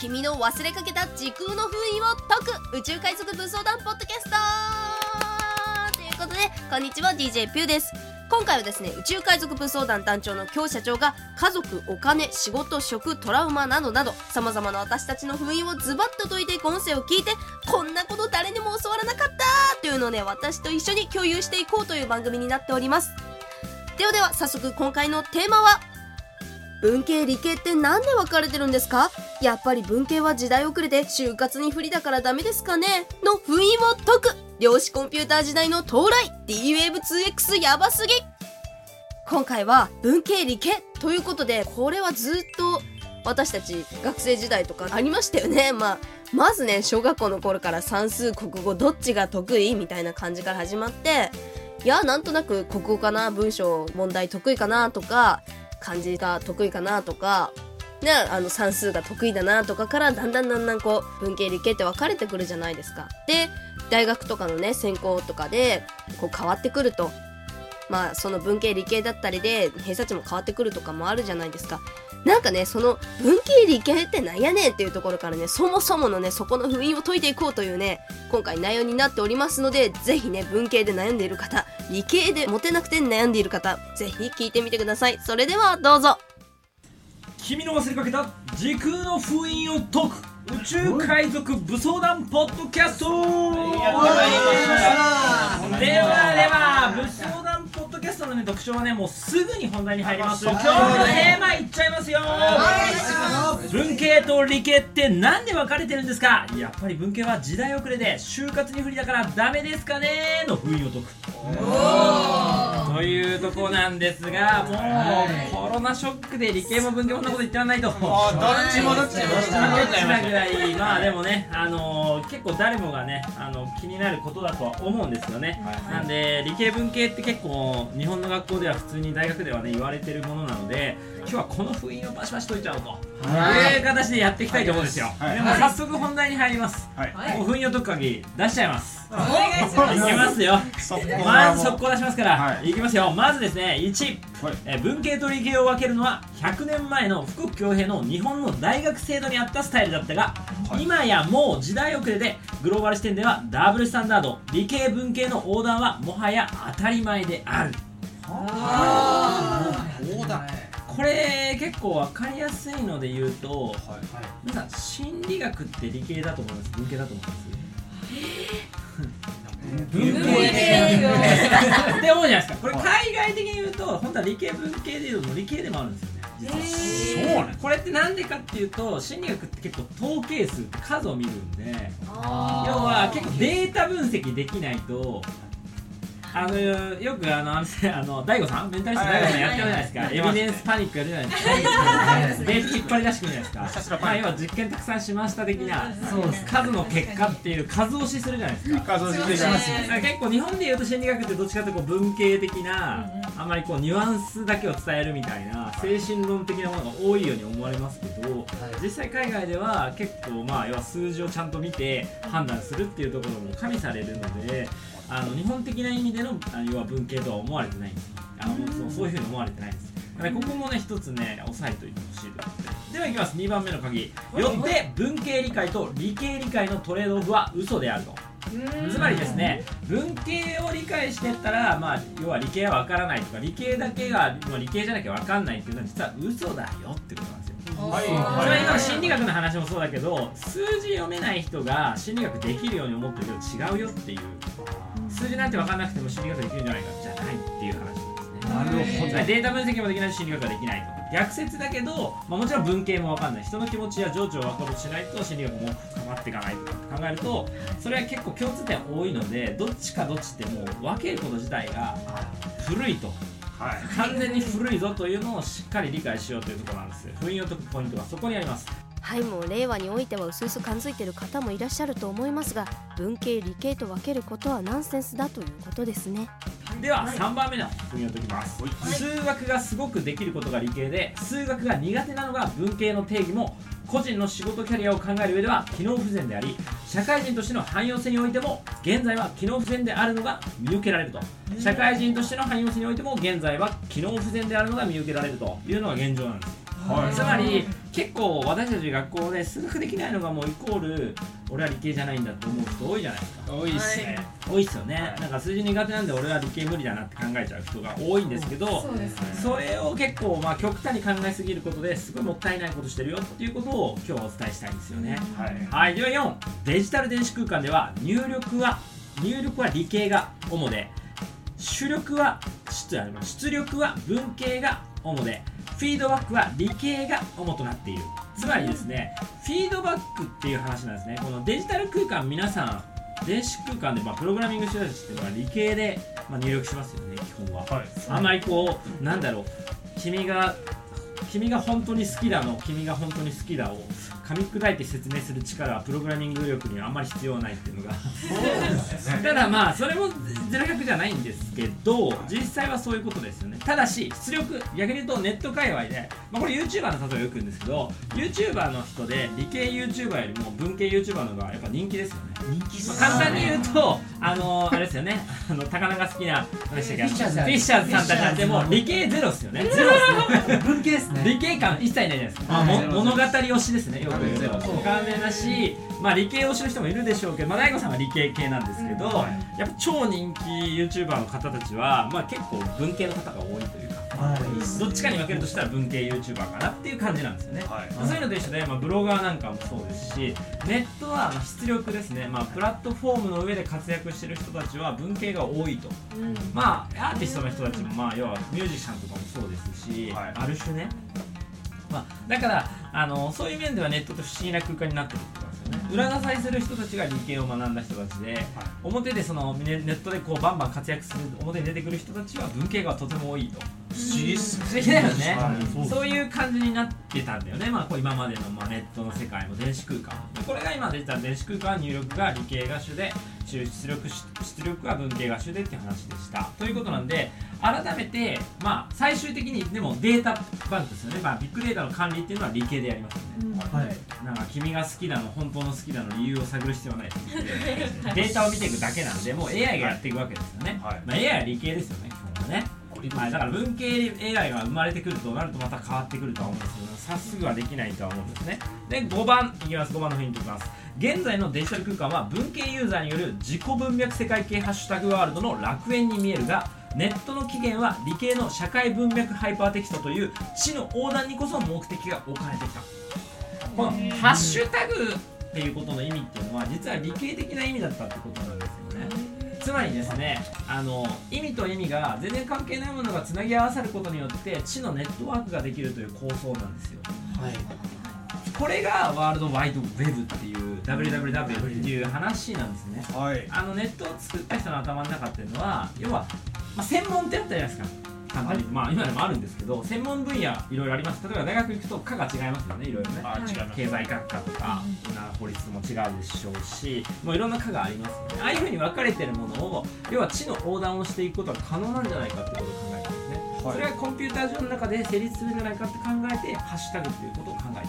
君の忘れかけた時空の封印を解く。宇宙海賊武装団ポッドキャスト。ということでこんにちは DJ ピューです。今回はですね宇宙海賊武装団団長の京社長が家族お金仕事食トラウマなどなど様々な私たちの封印をズバッと解いていく音声を聞いてこんなこと誰にも教わらなかった！というのをね私と一緒に共有していこうという番組になっております。ではでは早速今回のテーマは文系理系ってなんで分かれてるんですか？やっぱり文系は時代遅れで就活に不利だからダメですかね？の封印を解く。量子コンピューター時代の到来。D-Wave2X やばすぎ。今回は文系理系ということでこれはずっと私たち学生時代とかありましたよね。まあまずね小学校の頃から算数国語どっちが得意みたいな感じから始まっていやなんとなく国語かな文章問題得意かなとか漢字が得意かなとか、ね、あの算数が得意だなとかからだんだんだんだんこう文系理系って分かれてくるじゃないですか。で、大学とかのね、専攻とかでこう変わってくると、まあその文系理系だったりで偏差値も変わってくるとかもあるじゃないですか。なんかね、その文系理系ってなんやねんっていうところからね、そもそものね、そこの封印を解いていこうというね、今回内容になっておりますので、ぜひね、文系で悩んでいる方、理系でモテなくて悩んでいる方、ぜひ聞いてみてください。それではどうぞ。君の忘れかけた時空の封印を解く宇宙海賊武装団ポッドキャストではでは武装団トのね特徴はねもうすぐに本題に入ります。今日のテーマいっちゃいますよ。文系と理系ってなんで分かれてるんですか？やっぱり文系は時代遅れで就活に不利だからダメですかね？の封印を解くというとこなんですがもうコロナショックで理系も文系もそんなこと言ってらんないと。どっちもどっちもどっちなぐらい。まあでもねあの結構誰もがねあの気になることだとは思うんですよね、なんで理系文系って結構日本の学校では普通に大学ではね言われてるものなので今日はこの封印をバシバシ解いちゃおうと。い。う形でやっていきたいと思うんですよ、はい。でも早速本題に入ります、はい。もう封印を解く鍵出しちゃいますお願いします。いきますよ。まず速攻出しますから、はい。い、きますよ。まずですね1、はい。えー文系と理系を分けるのは100年前の富国強兵の日本の大学制度にあったスタイルだったが、今やもう時代遅れでグローバル視点ではダブルスタンダード理系文系の横断はもはや当たり前である。そうだこれ結構分かりやすいので言うと、皆さん心理学って理系だと思います？文系だと思います？文系って思うじゃないで。すかこれ海外的に言うと本当は理系文系で。いうと理系で。もあるんで。すよねそうねこれってなんで。かっていうと心理学って結構統計数数を見るんで。要は結構データ分析で。きないとあのよくあのあのあの大悟さん？メンタリスト大悟さんやってるじゃないですか、はい。エビデンスパニックやるじゃないですか。データ引っ張り出してくるじゃないですか、まあ、要は実験たくさんしました的な数の結果っていう数押しするじゃないですか。画像出てきます。結構日本でいうと心理学ってどっちかというとこう文系的なあんまりこうニュアンスだけを伝えるみたいな精神論的なものが多いように思われますけど実際海外では結構まあ要は数字をちゃんと見て判断するっていうところも加味されるのであの日本的な意味でのあ要は文系とは思われてない。んですあのそうそういうふうに思われてないんです。だここもね一つね押さえておいてほしいと思ってで。はいきます2番目の鍵。よって文系理解と理系理解のトレードオフは嘘であると。つまりですね文系を理解してったら、まあ、要は理系は分からないとか理系だけが、まあ、理系じゃなきゃ分かんないっていうのは実は嘘だよってことなんですよ。はい。それは今の心理学の話もそうだけど数字読めない人が心理学できるように思ってるけど違うよっていう数字なんて分かんなくても心理学できるんじゃないかじゃないっていう話なんですね。なるほど。データ分析もできないし心理学ができないと。逆説だけど、まあ、もちろん文系も分かんない。人の気持ちや情緒を分かろうとしないと心理学も深まっていかないと考えるとそれは結構共通点多いのでどっちかどっちってもう分けること自体が古いと。はい。完全に古いぞというのをしっかり理解しようというところなんです。封印を解くポイントがそこにありますはいもう令和においては薄々感づいてる方もいらっしゃると思いますが文系理系と分けることはナンセンスだということですね。では3番目の封印を解きます、数学がすごくできることが理系で数学が苦手なのが文系の定義も個人の仕事キャリアを考える上では機能不全であり社会人としての汎用性においても現在は機能不全であるのが見受けられると。社会人としての汎用性においても現在は機能不全であるのが見受けられるというのが現状なんですはい。つまり結構私たち学校で数学できないのがもうイコール俺は理系じゃないんだって思う人多いじゃないですか。多いっすね。多いっすよね、はい。なんか数字苦手なんで俺は理系無理だなって考えちゃう人が多いんですけどそうですね。それを結構まあ極端に考えすぎることですごいもったいないことしてるよっていうことを今日はお伝えしたいんですよね、はい。はい、では4デジタル電子空間では入力は入力は理系が主で出力は出力は文系が主でフィードバックは理系が主となっている。つまりですねフィードバックっていう話なんですね。このデジタル空間皆さん電子空間でまあプログラミングしてってのは理系でまあ入力しますよね基本は。はい。あんまりこうなんだろう君が君が本当に好きだの君が本当に好きだを噛み砕いて説明する力はプログラミング力にはあんまり必要ないっていうのが。ただまあそれも0100じゃないんですけど実際はそういうことですよね。ただし出力逆に言うとネット界隈で、まあ、これ YouTuber の例えをよく言うんですけど YouTuber の人で理系 YouTuber よりも文系 YouTuber の方がやっぱ人気ですよね。人気まあ簡単に言うと、あのー、あれですよね、あの高菜が好きな、フィッシャーズさん。たちなんてもう理系ゼロですよね。ゼロですね。文系ですね。理系感一切ないじゃないですか、物語推しですね。よく言うゼロお金だし、まあ、理系推しの人もいるでしょうけど、まあ、大悟さんは理系系なんですけど、はやっぱ超人気 YouTuber の方たちは、まあ、結構文系の方が多いというかはい。どっちかに分けるとしたら文系 YouTuber かなっていう感じなんですよね、はい。まあそういうのと一緒で、まあ、ブロガーなんかもそうですしネットはまあ出力ですね、まあ、プラットフォームの上で活躍してる人たちは文系が多いと。うん。まあアーティストの人たちもまあ要はミュージシャンとかもそうですし、はい。ある種ね、まあ、だからあのそういう面ではネットと不思議な空間になってるとなんですよね。裏支えする人たちが理系を学んだ人たちで、表でそのネネットでこうバンバン活躍する表に出てくる人たちは文系がとても多いと。不思議だよね、はいそういう感じになってたんだよね、まあ、こう今までのまあネットの世界も電子空間。でこれが今出てた電子空間は入力が理系が主で出力出力が文系が主でっていう話でした。ということなんで改めて、まあ、最終的にでもデータバンクですよね、まあ、ビッグデータの管理っていうのは理系でやりますよね。はい。なんか君が好きなの本当の好きなの理由を探る必要はないデータを見ていくだけなんでもう AI がやっていくわけですよね、はい。まあ、AI は理系ですよね基本はね。はい、だから文系 AI が生まれてくるとなるとまた変わってくるとは思うんですけどさすぐはできないとは思うんですね。で5番いきます。5番の雰囲気いきます。現在のデジタル空間は文系ユーザーによる自己文脈世界系ハッシュタグワールドの楽園に見えるがネットの起源は理系の社会文脈ハイパーテキストという知の横断にこそ目的が置かれてきた。このハッシュタグっていうことの意味っていうのは実は理系的な意味だったってことなんですよね。つまりですねあの意味と意味が全然関係ないものがつなぎ合わさることによって知のネットワークができるという構想なんですよ。はい。これがワールドワイドウェブっていう WWW っていう話なんですね。はい。あのネットを作った人の頭の中っていうのは要は、まあ、専門ってあったじゃないですか簡単にまあ今でもあるんですけど専門分野いろいろあります。例えば大学行くと科が違いますよねいろいろね。あ違います。経済学科とか、な法律も違うでしょうしもういろんな科がありますよね。ああいうふうに分かれてるものを要は知の横断をしていくことが可能なんじゃないかってことを考えてるんですね、はい。それがコンピューター上の中で成立するんじゃないかって考えてハッシュタグっていうことを考えてる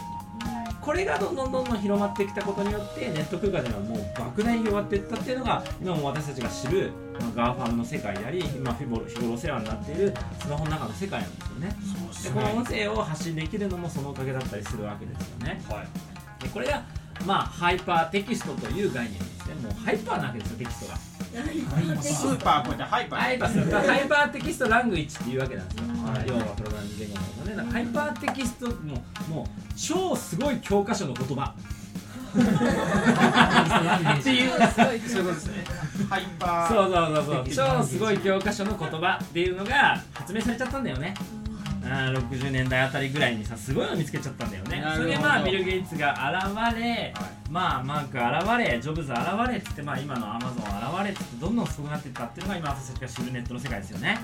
これがどんどんどんどん広まってきたことによってネット空間ではもう莫大に広がっていったっていうのが今も私たちが知る、まあ、 GAFAM の世界であり日頃お世話になっているスマホの中の世界なんですよね。でこの音声を発信できるのもそのおかげだったりするわけですよね。はい。でこれがまあハイパーテキストという概念ですね。もうハイパーなわけですよテキストがスーパーこうやってハイパーハイパー hypertext language っていうわけなんですよ、はい要はプログラミング言語のねハイパーテキストももう超すごい教科書の言葉。っていう。そういうことですね。ハイパー。そうそうそうそう。超すごい教科書の言葉っていうのが発明されちゃったんだよねあー60年代あたりぐらいにさすごいの見つけちゃったんだよね。それでまあビル・ゲイツが現れ、はまあマーク現れジョブズ現れっつってまあ今のアマゾン現れっつってどんどんすごくなっていったっていうのが今私たちが知るネットの世界ですよね。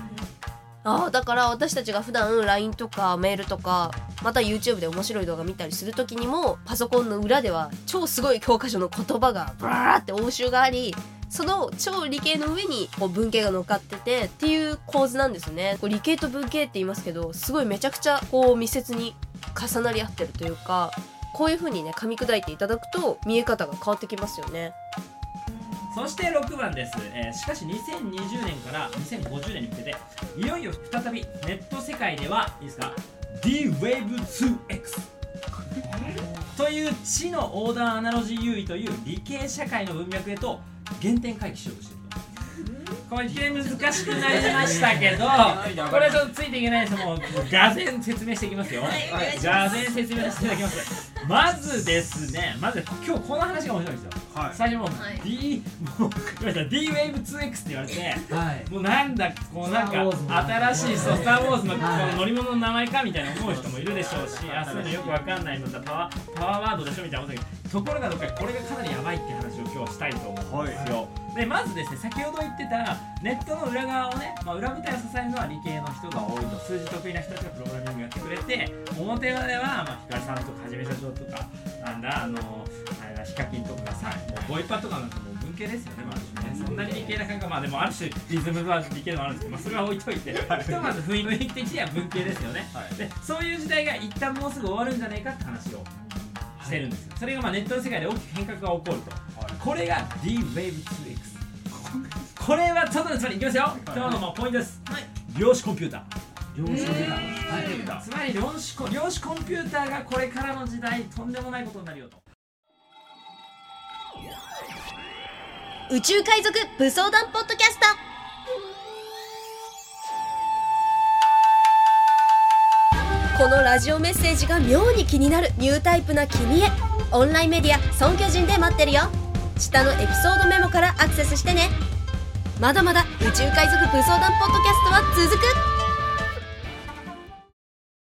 ああだから私たちが普段 LINE とかメールとかまた YouTube で面白い動画見たりする時にもパソコンの裏では超すごい教科書の言葉がブラーって応酬がありその超理系の上にこう文系が乗っかっててっていう構図なんですよね。こう理系と文系って言いますけどすごいめちゃくちゃこう密接に重なり合ってるというかこういう風にね噛み砕いていただくと見え方が変わってきますよね。そして6番です、えーしかし2020年から2050年に向けていよいよ再びネット世界ではいいですか？D-Wave2X という知の横断アナロジー優位という理系社会の文脈へと原点回帰しようとしている。とこれ一見難しくなりましたけどこれちょっとついていけないですもうがぜん説明していきますよ。がぜん説明させていただきます。まずですねまず今日この話が面白いんですよ。はい。最初もうはい。D もうごめんなさい D-Wave2X って言われてはい。もうなんだこうなんか新しいスター・ウォーズのこはい。の乗り物の名前かみたいな思う人もいるでしょうしあそうい。うのよくわかんないのだパワーパワーワードでしょみたいな思ったけどところがどっかこれがかなりやばいって話を今日はしたいと思うんですよ、でまずですね先ほど言ってたネットの裏側をね、まあ、裏舞台を支えるのは理系の人が多いと数字得意な人たちがプログラミングやってくれて表側では、まあ、ヒカルさんとかはじめ社長とかなんだあのあれだヒカキンとかさもうボイパとかなんかもう文系ですよね、まあね。そんなに理系な感覚まあでもある種リズムは理系でもあるんですけど、まあ、それは置いといて。ひとまず雰囲気的には文系ですよね、はい。でそういう時代が一旦もうすぐ終わるんじゃないかって話をしてるんですよ。それがまあネットの世界で大きく変革が起こるとこれが D-Wave2X これはちょっとつまりいきますよ。今日のもうポイントです、量子コンピューター。両手ではい。つまり量子コ量子コンピューターがこれからの時代とんでもないことになるよと。宇宙海賊武装団ポッドキャスト。このラジオメッセージが妙に気になるニュータイプな君へ。オンラインメディア「孫巨人」で待ってるよ下のエピソードメモからアクセスしてね。まだまだ宇宙海賊武装団ポッドキャストは続く。